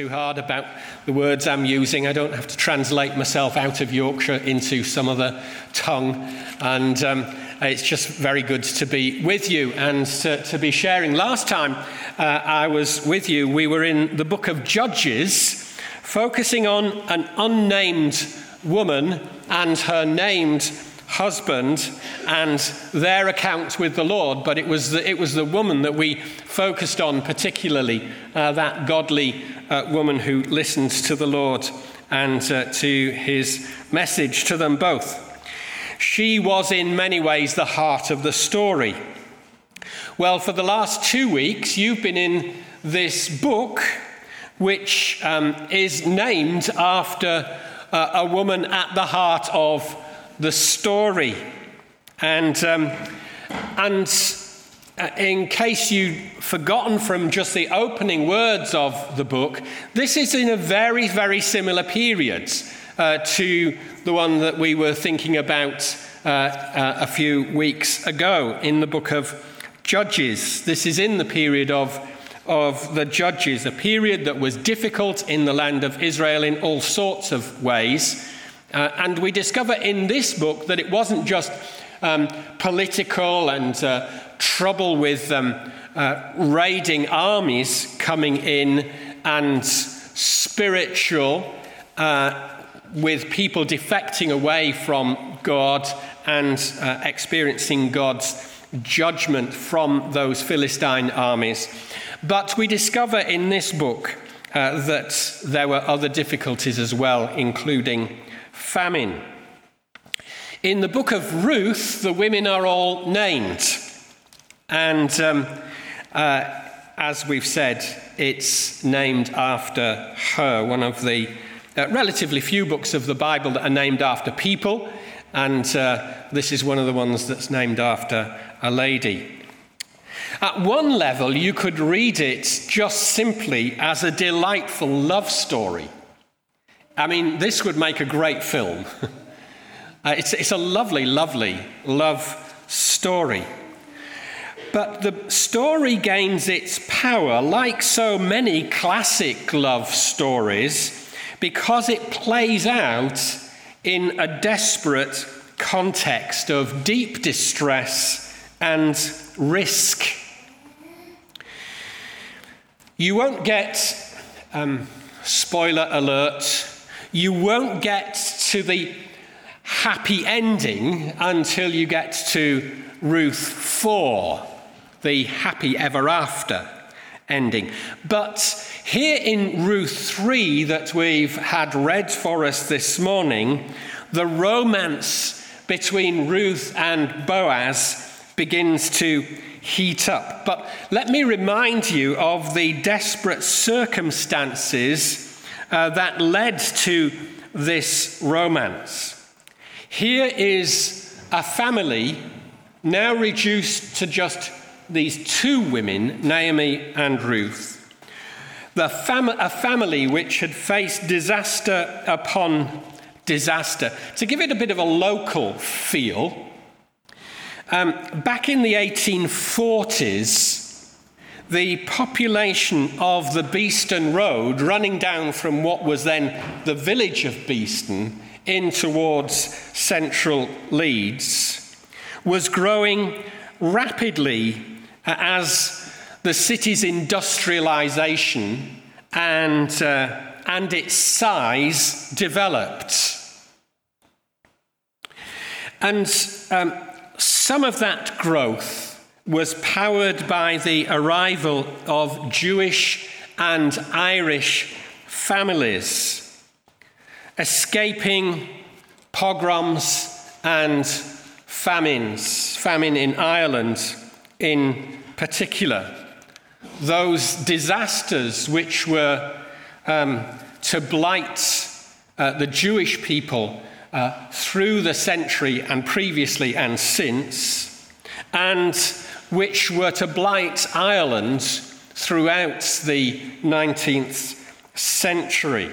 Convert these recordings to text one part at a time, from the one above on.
too hard about the words I'm using. I don't have to translate myself out of Yorkshire into some other tongue. And um, it's just very good to be with you and to, to be sharing. Last time uh, I was with you, we were in the book of Judges, focusing on an unnamed woman and her named husband and their account with the Lord, but it was the, it was the woman that we focused on particularly, uh, that godly uh, woman who listened to the Lord and uh, to his message to them both. She was in many ways the heart of the story. Well, for the last two weeks, you've been in this book, which um, is named after uh, a woman at the heart of the story. And, um, and uh, in case you've forgotten from just the opening words of the book, this is in a very, very similar period uh, to the one that we were thinking about uh, uh, a few weeks ago in the book of Judges. This is in the period of, of the Judges, a period that was difficult in the land of Israel in all sorts of ways. Uh, and we discover in this book that it wasn't just um, political and uh, trouble with um, uh, raiding armies coming in and spiritual uh, with people defecting away from God and uh, experiencing God's judgment from those Philistine armies. But we discover in this book uh, that there were other difficulties as well, including famine. In the book of Ruth, the women are all named. And um, uh, as we've said, it's named after her, one of the uh, relatively few books of the Bible that are named after people. And uh, this is one of the ones that's named after a lady. At one level, you could read it just simply as a delightful love story. I mean, this would make a great film. uh, it's, it's a lovely, lovely love story. But the story gains its power, like so many classic love stories, because it plays out in a desperate context of deep distress and risk. You won't get, um, spoiler alert, you won't get to the happy ending until you get to Ruth 4, the happy ever after ending. But here in Ruth 3, that we've had read for us this morning, the romance between Ruth and Boaz begins to heat up. But let me remind you of the desperate circumstances uh, that led to this romance. Here is a family now reduced to just these two women, Naomi and Ruth. Fam- a family which had faced disaster upon disaster. To give it a bit of a local feel, um, back in the 1840s, the population of the Beeston Road, running down from what was then the village of Beeston in towards central Leeds, was growing rapidly as the city's industrialization and, uh, and its size developed. And um, some of that growth was powered by the arrival of Jewish and Irish families, escaping pogroms and famines, famine in Ireland in particular. Those disasters which were um, to blight uh, the Jewish people uh, through the century and previously and since, and which were to blight Ireland throughout the 19th century.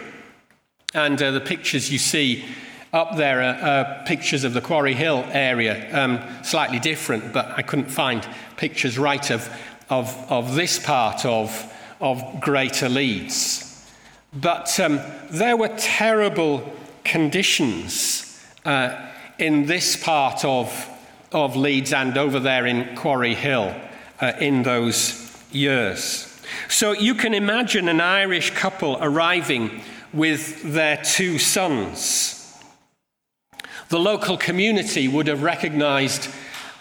And uh, the pictures you see up there are, pictures of the Quarry Hill area, um, slightly different, but I couldn't find pictures right of, of, of this part of, of Greater Leeds. But um, there were terrible conditions uh, in this part of, of Leeds and over there in Quarry Hill uh, in those years. So you can imagine an Irish couple arriving with their two sons. The local community would have recognized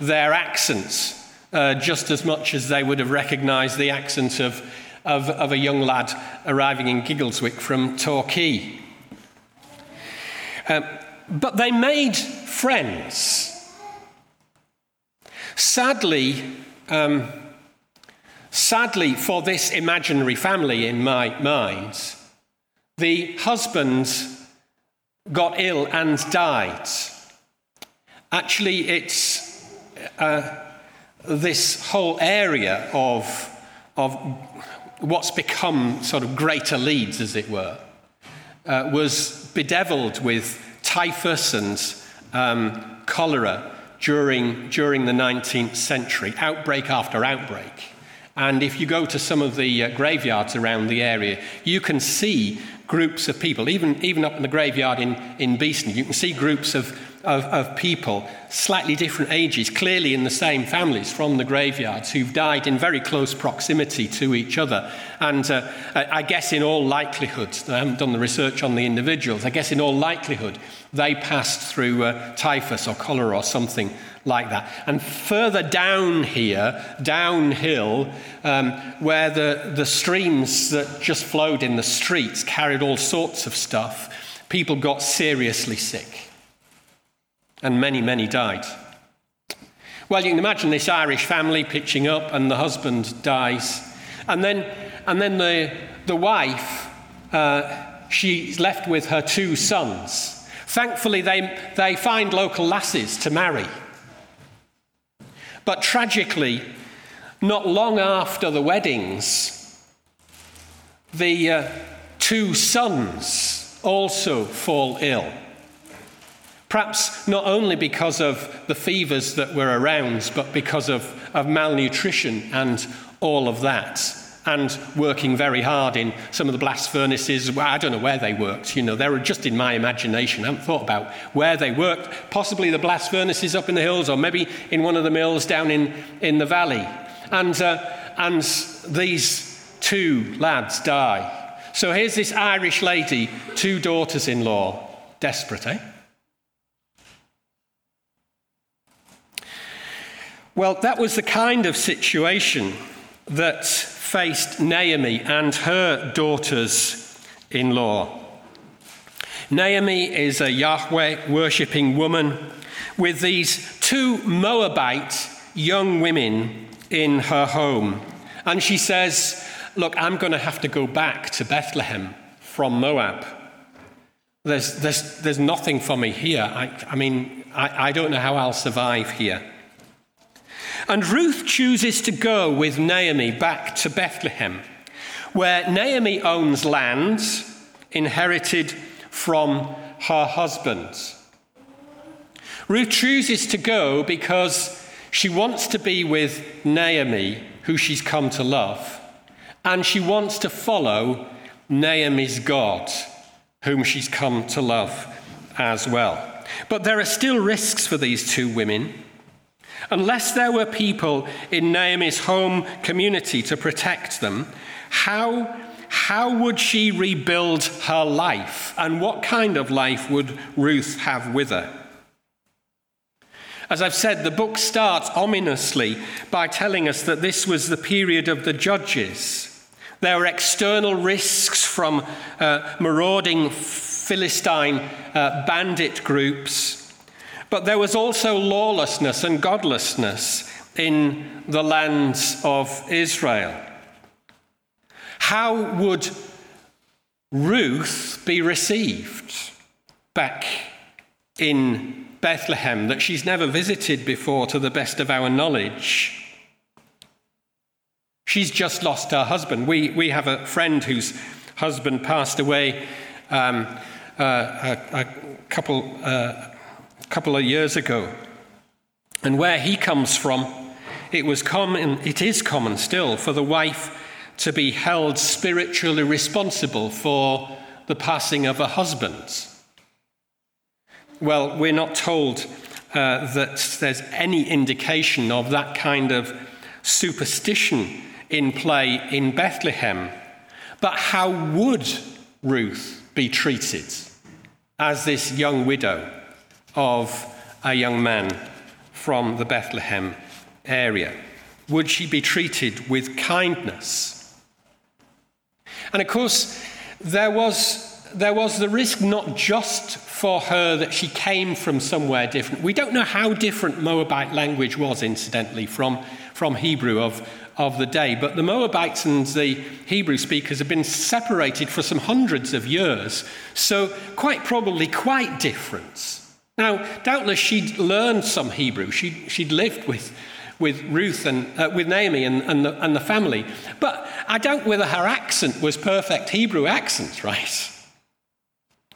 their accents uh, just as much as they would have recognized the accent of, of, of a young lad arriving in Giggleswick from Torquay. Um, but they made friends. Sadly, um, sadly for this imaginary family in my mind, the husband got ill and died. Actually, it's uh, this whole area of, of what's become sort of greater Leeds, as it were, uh, was bedeviled with typhus and um, cholera during, during the 19th century, outbreak after outbreak. And if you go to some of the uh, graveyards around the area, you can see groups of people, even, even up in the graveyard in, in Beeston, you can see groups of, of, of people, slightly different ages, clearly in the same families from the graveyards, who've died in very close proximity to each other. And uh, I guess in all likelihood, I haven't done the research on the individuals, I guess in all likelihood, they passed through uh, typhus or cholera or something like that. And further down here, downhill, um, where the, the streams that just flowed in the streets carried all sorts of stuff, people got seriously sick. And many, many died. Well, you can imagine this Irish family pitching up, and the husband dies. And then, and then the, the wife, uh, she's left with her two sons. Thankfully, they, they find local lasses to marry. But tragically, not long after the weddings, the uh, two sons also fall ill. Perhaps not only because of the fevers that were around, but because of, of malnutrition and all of that and working very hard in some of the blast furnaces. Well, I don't know where they worked, you know, they were just in my imagination. I haven't thought about where they worked. Possibly the blast furnaces up in the hills, or maybe in one of the mills down in, in the valley. And, uh, and these two lads die. So here's this Irish lady, two daughters in law, desperate, eh? Well, that was the kind of situation that faced Naomi and her daughters in law. Naomi is a Yahweh worshipping woman with these two Moabite young women in her home. And she says, Look, I'm going to have to go back to Bethlehem from Moab. There's, there's, there's nothing for me here. I, I mean, I, I don't know how I'll survive here. And Ruth chooses to go with Naomi back to Bethlehem, where Naomi owns lands inherited from her husband. Ruth chooses to go because she wants to be with Naomi, who she's come to love, and she wants to follow Naomi's God, whom she's come to love as well. But there are still risks for these two women. Unless there were people in Naomi's home community to protect them, how, how would she rebuild her life? And what kind of life would Ruth have with her? As I've said, the book starts ominously by telling us that this was the period of the judges. There were external risks from uh, marauding Philistine uh, bandit groups but there was also lawlessness and godlessness in the lands of Israel. How would Ruth be received back in Bethlehem that she's never visited before, to the best of our knowledge? She's just lost her husband. We, we have a friend whose husband passed away um, uh, a, a, couple. Uh, a couple of years ago. And where he comes from, it was common, it is common still for the wife to be held spiritually responsible for the passing of a husband? Well, we're not told uh, that there's any indication of that kind of superstition in play in Bethlehem. But how would Ruth be treated as this young widow of a young man from the Bethlehem area? Would she be treated with kindness? And of course, there was, there was the risk not just for her that she came from somewhere different. We don't know how different Moabite language was, incidentally, from, from Hebrew of, of the day, but the Moabites and the Hebrew speakers have been separated for some hundreds of years, so quite probably quite different. Now, doubtless she'd learned some Hebrew, she'd, she'd lived with with Ruth and uh, with Naomi and, and, the, and the family. But I doubt whether her accent was perfect Hebrew accent, right?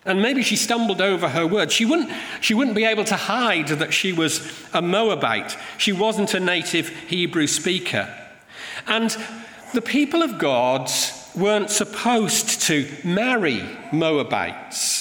And maybe she stumbled over her words. She wouldn't, she wouldn't be able to hide that she was a Moabite. She wasn't a native Hebrew speaker. And the people of God weren't supposed to marry Moabites.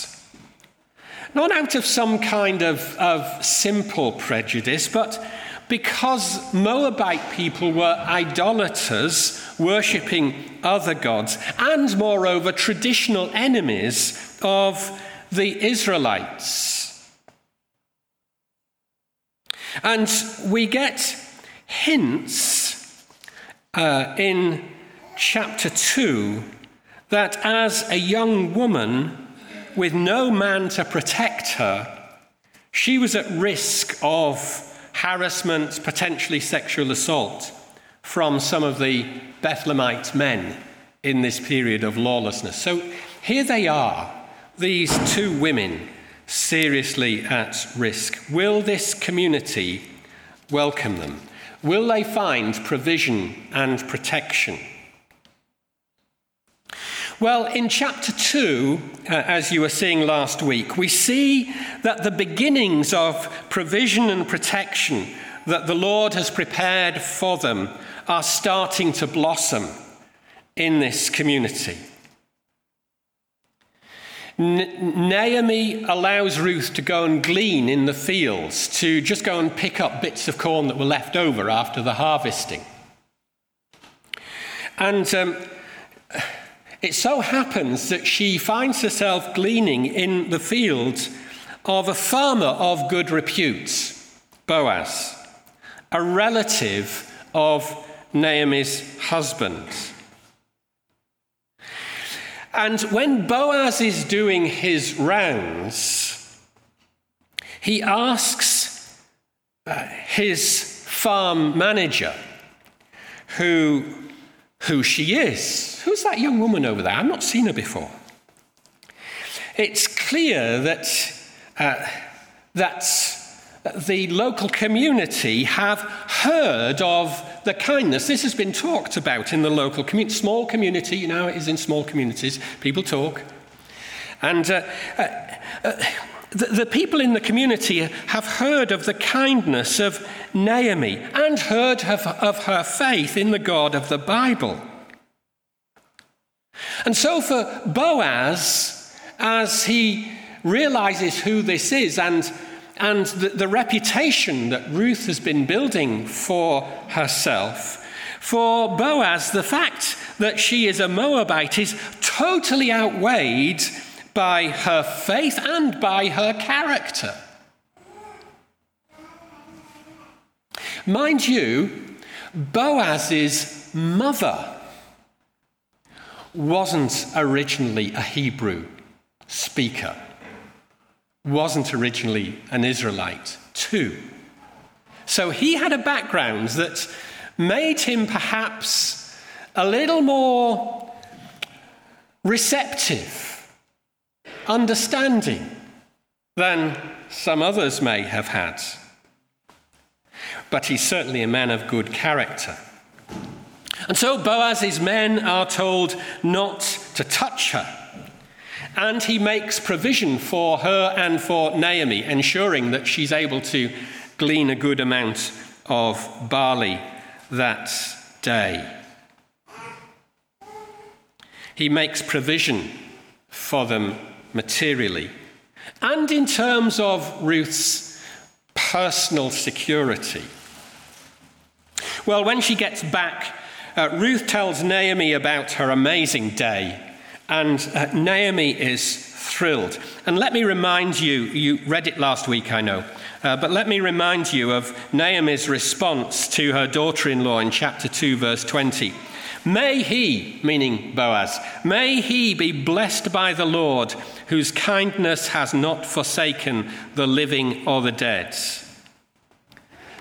Not out of some kind of, of simple prejudice, but because Moabite people were idolaters, worshipping other gods, and moreover, traditional enemies of the Israelites. And we get hints uh, in chapter 2 that as a young woman with no man to protect her, she was at risk of harassment, potentially sexual assault from some of the Bethlehemite men in this period of lawlessness. So here they are, these two women seriously at risk. Will this community welcome them? Will they find provision and protection? Well, in chapter 2, uh, as you were seeing last week, we see that the beginnings of provision and protection that the Lord has prepared for them are starting to blossom in this community. Naomi allows Ruth to go and glean in the fields, to just go and pick up bits of corn that were left over after the harvesting. And um, it so happens that she finds herself gleaning in the fields of a farmer of good repute, Boaz, a relative of Naomi's husband. And when Boaz is doing his rounds, he asks uh, his farm manager, who who she is. Who's that young woman over there? I've not seen her before. It's clear that, uh, that the local community have heard of the kindness. This has been talked about in the local community. Small community, you know, it is in small communities. People talk. And uh, uh, uh the, the people in the community have heard of the kindness of Naomi and heard of, of her faith in the God of the Bible. And so, for Boaz, as he realizes who this is and, and the, the reputation that Ruth has been building for herself, for Boaz, the fact that she is a Moabite is totally outweighed by her faith and by her character. Mind you, Boaz's mother wasn't originally a Hebrew speaker, wasn't originally an Israelite, too. So he had a background that made him perhaps a little more receptive understanding than some others may have had. But he's certainly a man of good character. And so Boaz's men are told not to touch her. And he makes provision for her and for Naomi, ensuring that she's able to glean a good amount of barley that day. He makes provision for them materially. And in terms of Ruth's personal security. Well, when she gets back, uh, Ruth tells Naomi about her amazing day, and uh, Naomi is thrilled. And let me remind you, you read it last week, I know, uh, but let me remind you of Naomi's response to her daughter in law in chapter 2, verse 20. May he, meaning Boaz, may he be blessed by the Lord, whose kindness has not forsaken the living or the dead.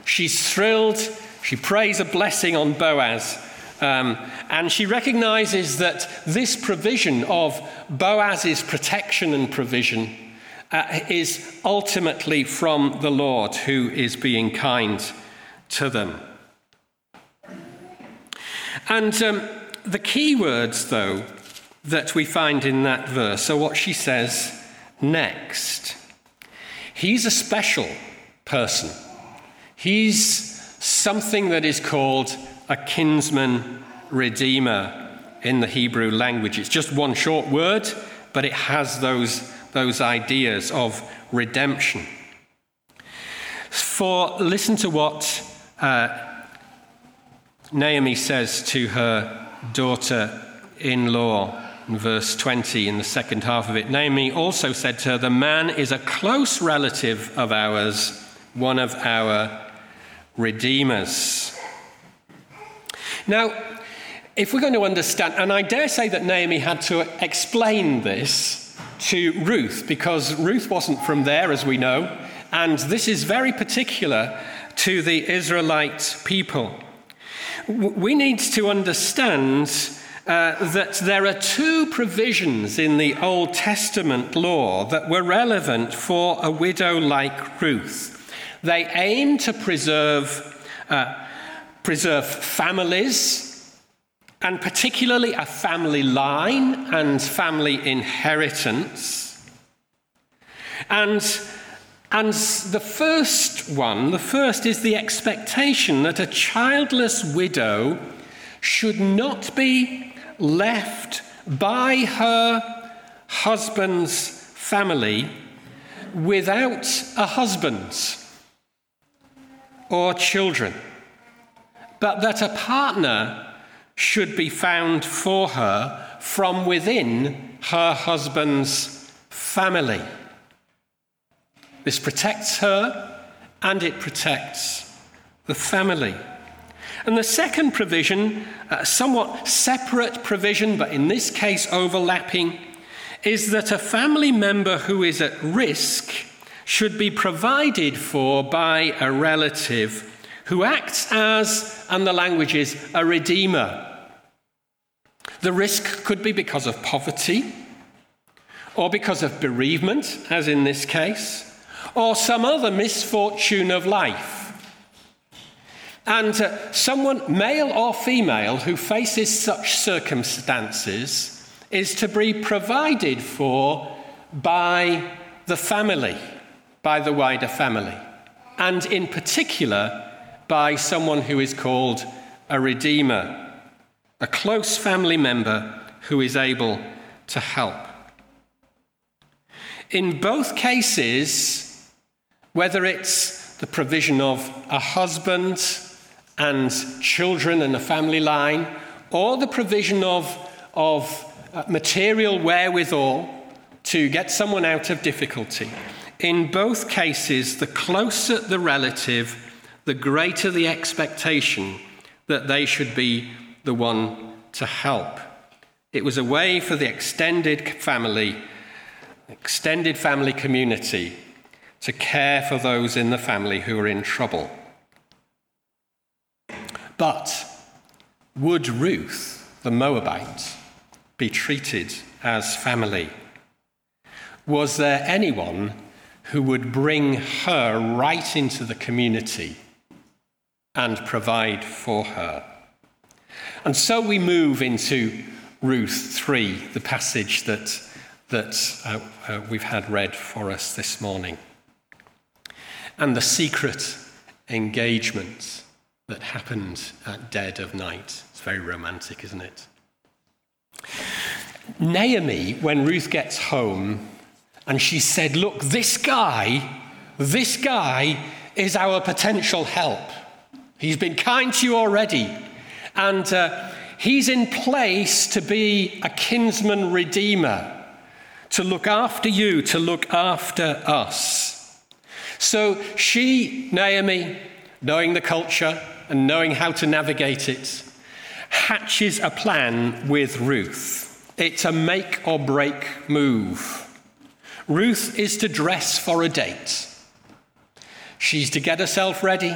She's thrilled. She prays a blessing on Boaz. Um, and she recognizes that this provision of Boaz's protection and provision uh, is ultimately from the Lord who is being kind to them. And um, the key words, though, that we find in that verse are what she says next. He's a special person, he's something that is called a kinsman redeemer in the Hebrew language. It's just one short word, but it has those, those ideas of redemption. For listen to what uh, Naomi says to her daughter in law in verse 20 in the second half of it. Naomi also said to her, The man is a close relative of ours, one of our redeemers. Now, if we're going to understand, and I dare say that Naomi had to explain this to Ruth, because Ruth wasn't from there, as we know, and this is very particular to the Israelite people we need to understand uh, that there are two provisions in the Old Testament law that were relevant for a widow like Ruth. They aim to preserve, uh, preserve families, and particularly a family line and family inheritance. And and the first one, the first is the expectation that a childless widow should not be left by her husband's family without a husband or children, but that a partner should be found for her from within her husband's family. This protects her and it protects the family. And the second provision, a somewhat separate provision, but in this case overlapping, is that a family member who is at risk should be provided for by a relative who acts as, and the language is, a redeemer. The risk could be because of poverty or because of bereavement, as in this case or some other misfortune of life. And uh, someone, male or female, who faces such circumstances is to be provided for by the family, by the wider family, and in particular by someone who is called a redeemer, a close family member who is able to help. In both cases, whether it's the provision of a husband and children and a family line, or the provision of, of uh, material wherewithal to get someone out of difficulty. In both cases, the closer the relative, the greater the expectation that they should be the one to help. It was a way for the extended family, extended family community to care for those in the family who are in trouble. But would Ruth, the Moabite, be treated as family? Was there anyone who would bring her right into the community and provide for her? And so we move into Ruth 3, the passage that, that uh, uh, we've had read for us this morning and the secret engagement that happened at dead of night. It's very romantic, isn't it? Naomi, when Ruth gets home, and she said, Look, this guy, this guy is our potential help. He's been kind to you already. And uh, he's in place to be a kinsman redeemer, to look after you, to look after us. So she, Naomi, knowing the culture and knowing how to navigate it, hatches a plan with Ruth. It's a make or break move. Ruth is to dress for a date. She's to get herself ready.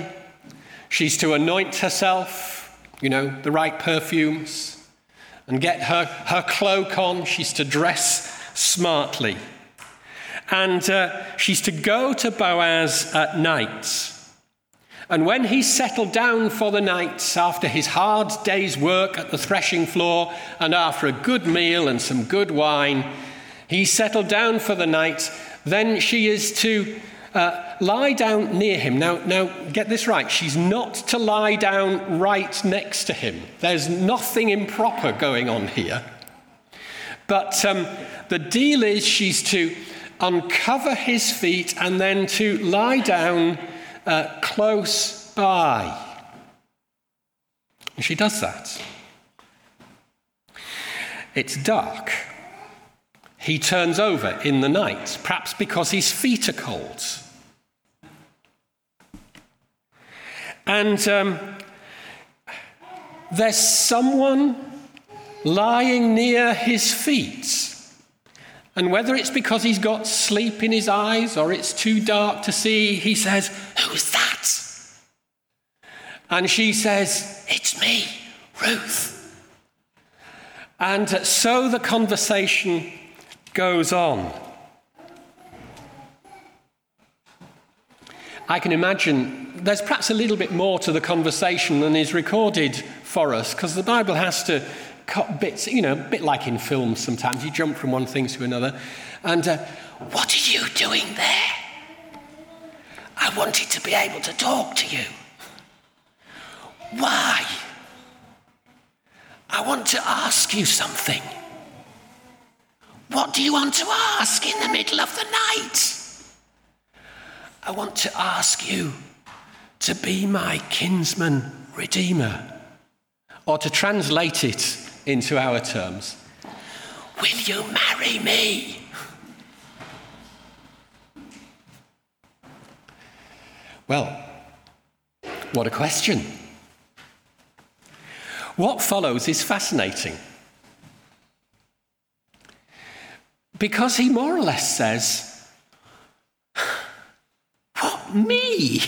She's to anoint herself, you know, the right perfumes, and get her, her cloak on. She's to dress smartly. And uh, she's to go to Boaz at night. And when he's settled down for the night after his hard day's work at the threshing floor and after a good meal and some good wine, he's settled down for the night, then she is to uh, lie down near him. Now, now, get this right. She's not to lie down right next to him. There's nothing improper going on here. But um, the deal is she's to uncover his feet and then to lie down uh, close by. And she does that. It's dark. He turns over in the night, perhaps because his feet are cold. And um, there's someone lying near his feet. And whether it's because he's got sleep in his eyes or it's too dark to see, he says, Who's that? And she says, It's me, Ruth. And so the conversation goes on. I can imagine there's perhaps a little bit more to the conversation than is recorded for us because the Bible has to cut bits, you know, a bit like in films sometimes. You jump from one thing to another. And uh, what are you doing there? I wanted to be able to talk to you. Why? I want to ask you something. What do you want to ask in the middle of the night? I want to ask you to be my kinsman redeemer. Or to translate it into our terms, will you marry me? Well, what a question. What follows is fascinating. Because he more or less says, What, me?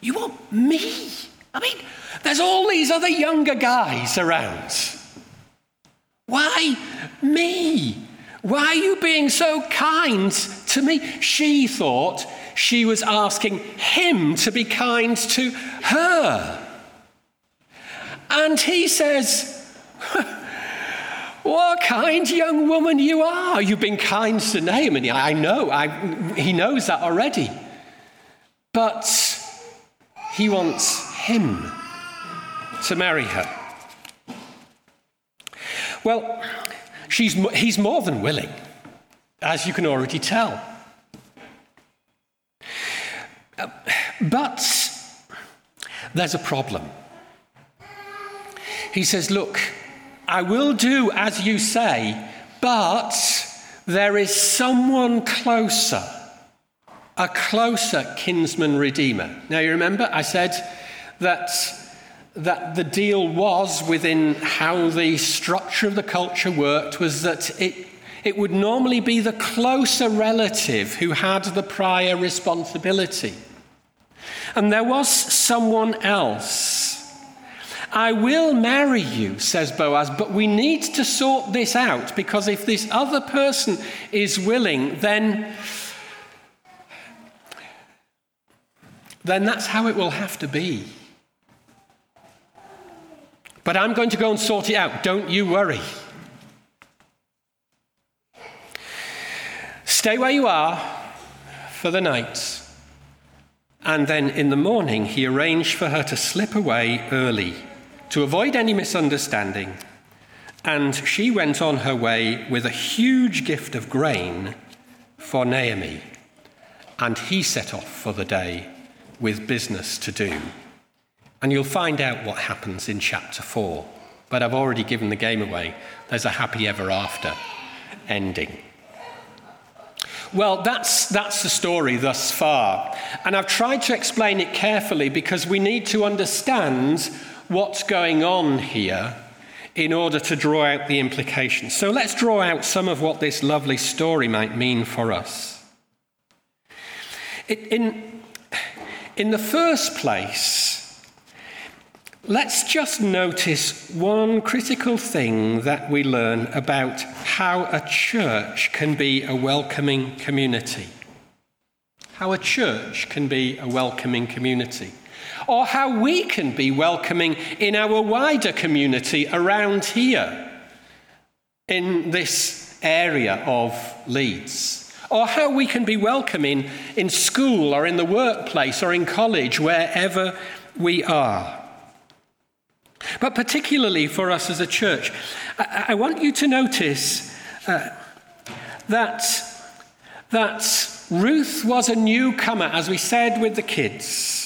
You want me? I mean, there's all these other younger guys around. Why me? Why are you being so kind to me? She thought she was asking him to be kind to her. And he says, What kind young woman you are. You've been kind to Naaman. I know, I, he knows that already. But he wants him to marry her. Well, she's, he's more than willing, as you can already tell. Uh, but there's a problem. He says, Look, I will do as you say, but there is someone closer, a closer kinsman redeemer. Now, you remember I said that that the deal was within how the structure of the culture worked was that it, it would normally be the closer relative who had the prior responsibility. And there was someone else. I will marry you, says Boaz, but we need to sort this out because if this other person is willing, then, then that's how it will have to be. But I'm going to go and sort it out. Don't you worry. Stay where you are for the night. And then in the morning, he arranged for her to slip away early to avoid any misunderstanding And she went on her way with a huge gift of grain for Naomi. And he set off for the day with business to do. And you'll find out what happens in chapter 4. But I've already given the game away. There's a happy ever after ending. Well, that's, that's the story thus far. And I've tried to explain it carefully because we need to understand what's going on here in order to draw out the implications. So let's draw out some of what this lovely story might mean for us. It, in, in the first place, Let's just notice one critical thing that we learn about how a church can be a welcoming community. How a church can be a welcoming community. Or how we can be welcoming in our wider community around here, in this area of Leeds. Or how we can be welcoming in school or in the workplace or in college, wherever we are. But particularly for us as a church, I, I want you to notice uh, that, that Ruth was a newcomer, as we said with the kids.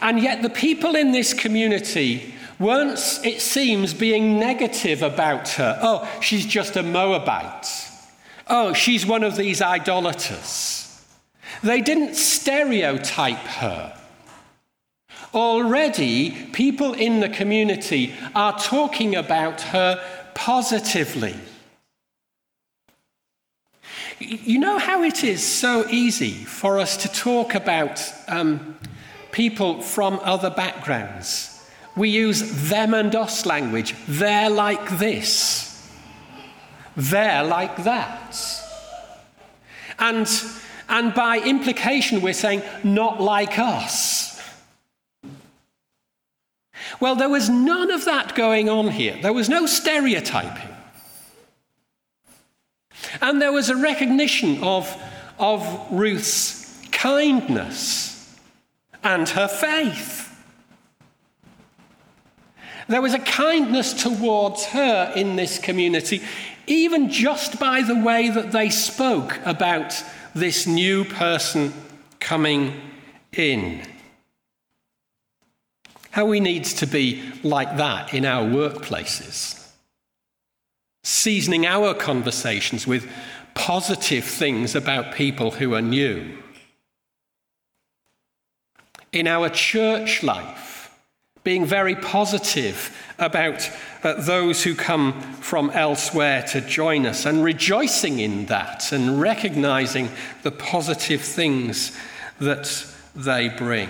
And yet, the people in this community weren't, it seems, being negative about her. Oh, she's just a Moabite. Oh, she's one of these idolaters. They didn't stereotype her. Already, people in the community are talking about her positively. You know how it is so easy for us to talk about um, people from other backgrounds? We use them and us language. They're like this, they're like that. And, and by implication, we're saying, not like us. Well, there was none of that going on here. There was no stereotyping. And there was a recognition of, of Ruth's kindness and her faith. There was a kindness towards her in this community, even just by the way that they spoke about this new person coming in. How we need to be like that in our workplaces, seasoning our conversations with positive things about people who are new. In our church life, being very positive about uh, those who come from elsewhere to join us and rejoicing in that and recognizing the positive things that they bring.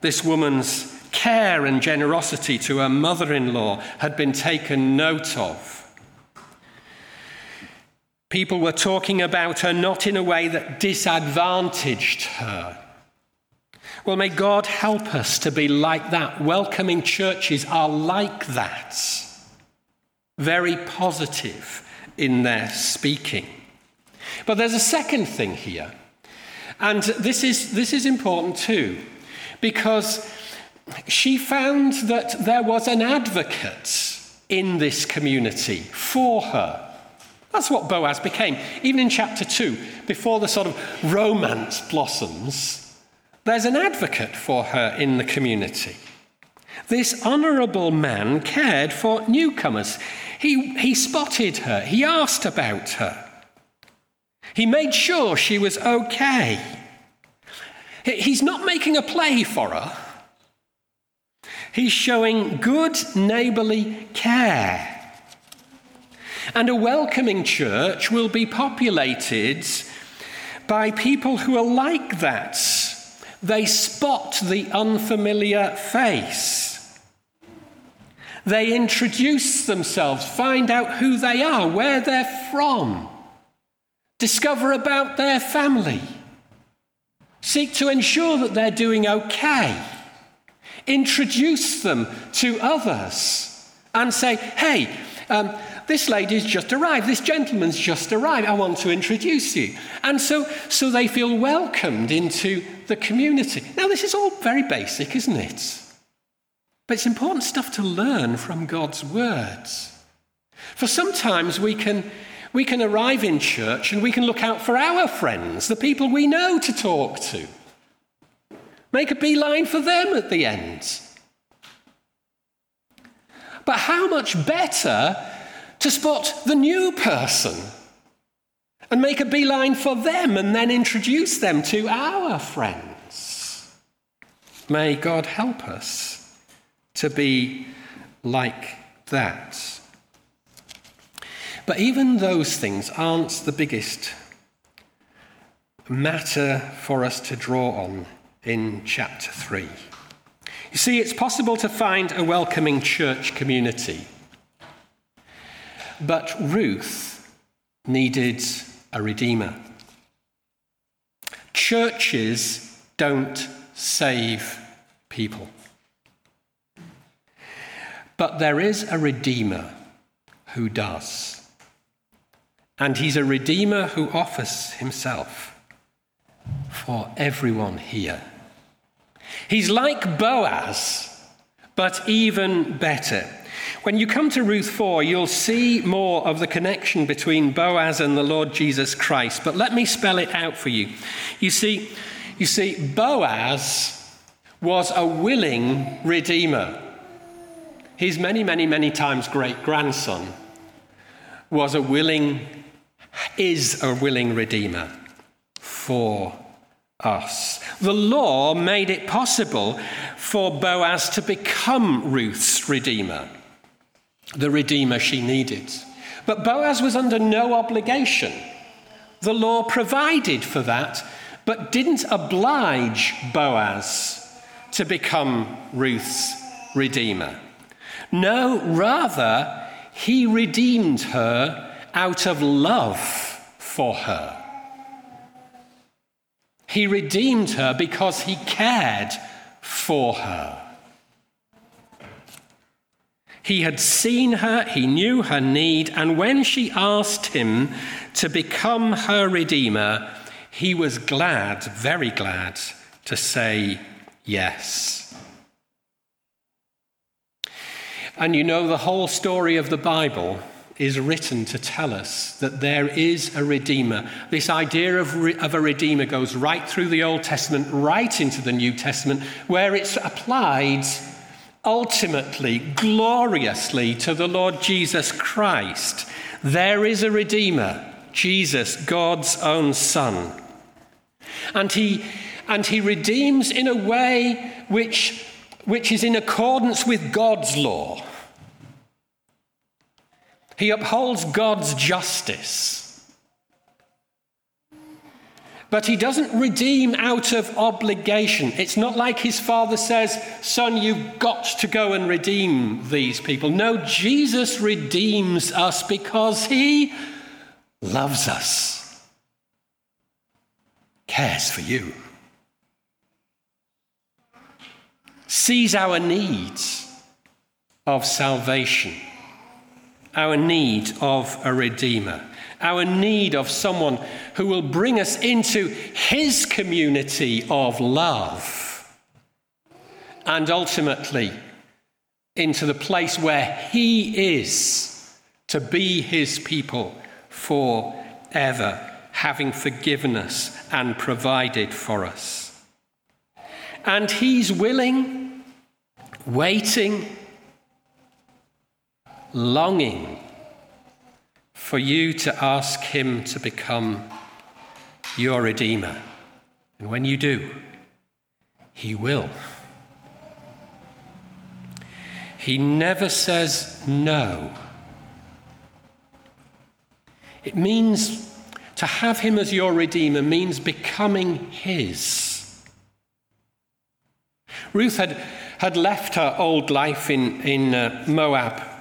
This woman's care and generosity to her mother in law had been taken note of. People were talking about her not in a way that disadvantaged her. Well, may God help us to be like that. Welcoming churches are like that, very positive in their speaking. But there's a second thing here, and this is, this is important too, because she found that there was an advocate in this community for her. That's what Boaz became. Even in chapter 2, before the sort of romance blossoms, there's an advocate for her in the community. This honourable man cared for newcomers. He, he spotted her, he asked about her, he made sure she was okay. He's not making a play for her. He's showing good neighbourly care. And a welcoming church will be populated by people who are like that. They spot the unfamiliar face. They introduce themselves, find out who they are, where they're from, discover about their family, seek to ensure that they're doing okay introduce them to others and say, hey, um, this lady's just arrived, this gentleman's just arrived, I want to introduce you. And so, so they feel welcomed into the community. Now, this is all very basic, isn't it? But it's important stuff to learn from God's words. For sometimes we can, we can arrive in church and we can look out for our friends, the people we know to talk to. Make a beeline for them at the end. But how much better to spot the new person and make a beeline for them and then introduce them to our friends. May God help us to be like that. But even those things aren't the biggest matter for us to draw on in chapter 3. You see, it's possible to find a welcoming church community. But Ruth needed a redeemer. Churches don't save people. But there is a redeemer who does. And he's a redeemer who offers himself for everyone here. He's like Boaz, but even better. When you come to Ruth 4, you'll see more of the connection between Boaz and the Lord Jesus Christ. But let me spell it out for you. You see, you see, Boaz was a willing redeemer. His many, many, many times great grandson was a willing, is a willing redeemer for us. The law made it possible for Boaz to become Ruth's redeemer, the redeemer she needed. But Boaz was under no obligation. The law provided for that, but didn't oblige Boaz to become Ruth's redeemer. No, rather, he redeemed her out of love for her. He redeemed her because he cared for her. He had seen her, he knew her need, and when she asked him to become her redeemer, he was glad, very glad, to say yes. And you know, the whole story of the Bible is written to tell us that there is a Redeemer. This idea of, re- of a Redeemer goes right through the Old Testament, right into the New Testament, where it's applied ultimately, gloriously to the Lord Jesus Christ. There is a Redeemer, Jesus, God's own Son. And he, and he redeems in a way which, which is in accordance with God's law. He upholds God's justice. But he doesn't redeem out of obligation. It's not like his father says, Son, you've got to go and redeem these people. No, Jesus redeems us because he loves us, cares for you, sees our needs of salvation our need of a Redeemer, our need of someone who will bring us into his community of love, and ultimately into the place where he is to be his people forever, having forgiven us and provided for us. And he's willing, waiting, longing for you to ask Him to become your Redeemer. And when you do, He will. He never says no. It means to have Him as your Redeemer means becoming His. Ruth had, had left her old life in, in uh, Moab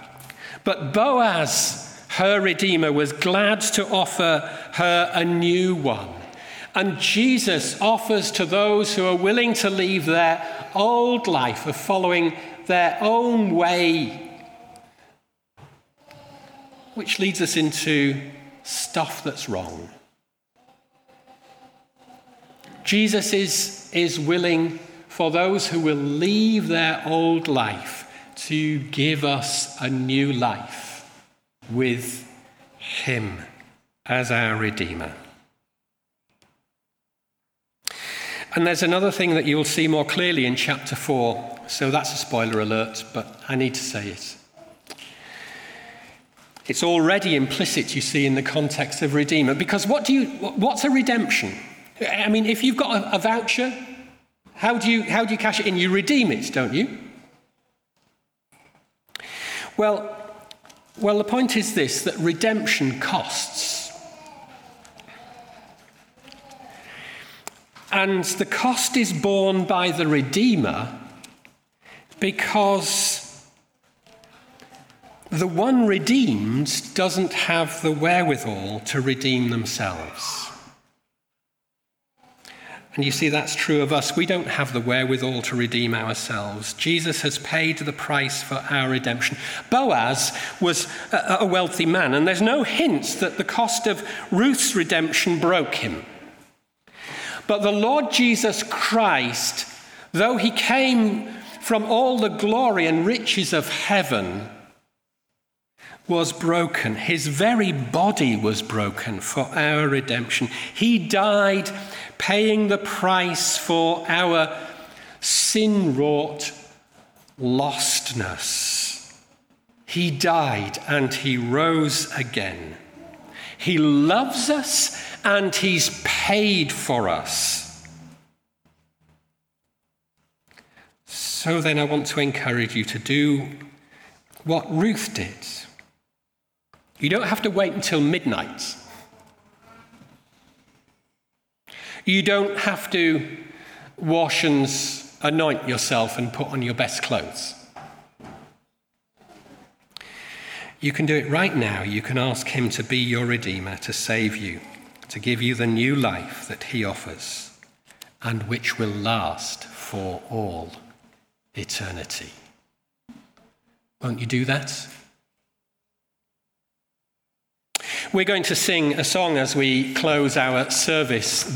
but Boaz, her Redeemer, was glad to offer her a new one. And Jesus offers to those who are willing to leave their old life of following their own way, which leads us into stuff that's wrong. Jesus is, is willing for those who will leave their old life to give us a new life with Him as our Redeemer. And there's another thing that you'll see more clearly in chapter 4. So that's a spoiler alert, but I need to say it. It's already implicit, you see, in the context of Redeemer. Because what do you, what's a redemption? I mean, if you've got a, a voucher, how do, you, how do you cash it in? You redeem it, don't you? Well, well, the point is this that redemption costs. And the cost is borne by the Redeemer because the one redeemed doesn't have the wherewithal to redeem themselves. And you see, that's true of us. We don't have the wherewithal to redeem ourselves. Jesus has paid the price for our redemption. Boaz was a wealthy man, and there's no hint that the cost of Ruth's redemption broke him. But the Lord Jesus Christ, though he came from all the glory and riches of heaven, was broken. His very body was broken for our redemption. He died paying the price for our sin wrought lostness. He died and he rose again. He loves us and he's paid for us. So then, I want to encourage you to do what Ruth did. You don't have to wait until midnight You don't have to wash and anoint yourself and put on your best clothes. You can do it right now. You can ask Him to be your Redeemer, to save you, to give you the new life that He offers, and which will last for all eternity. Won't you do that? We're going to sing a song as we close our service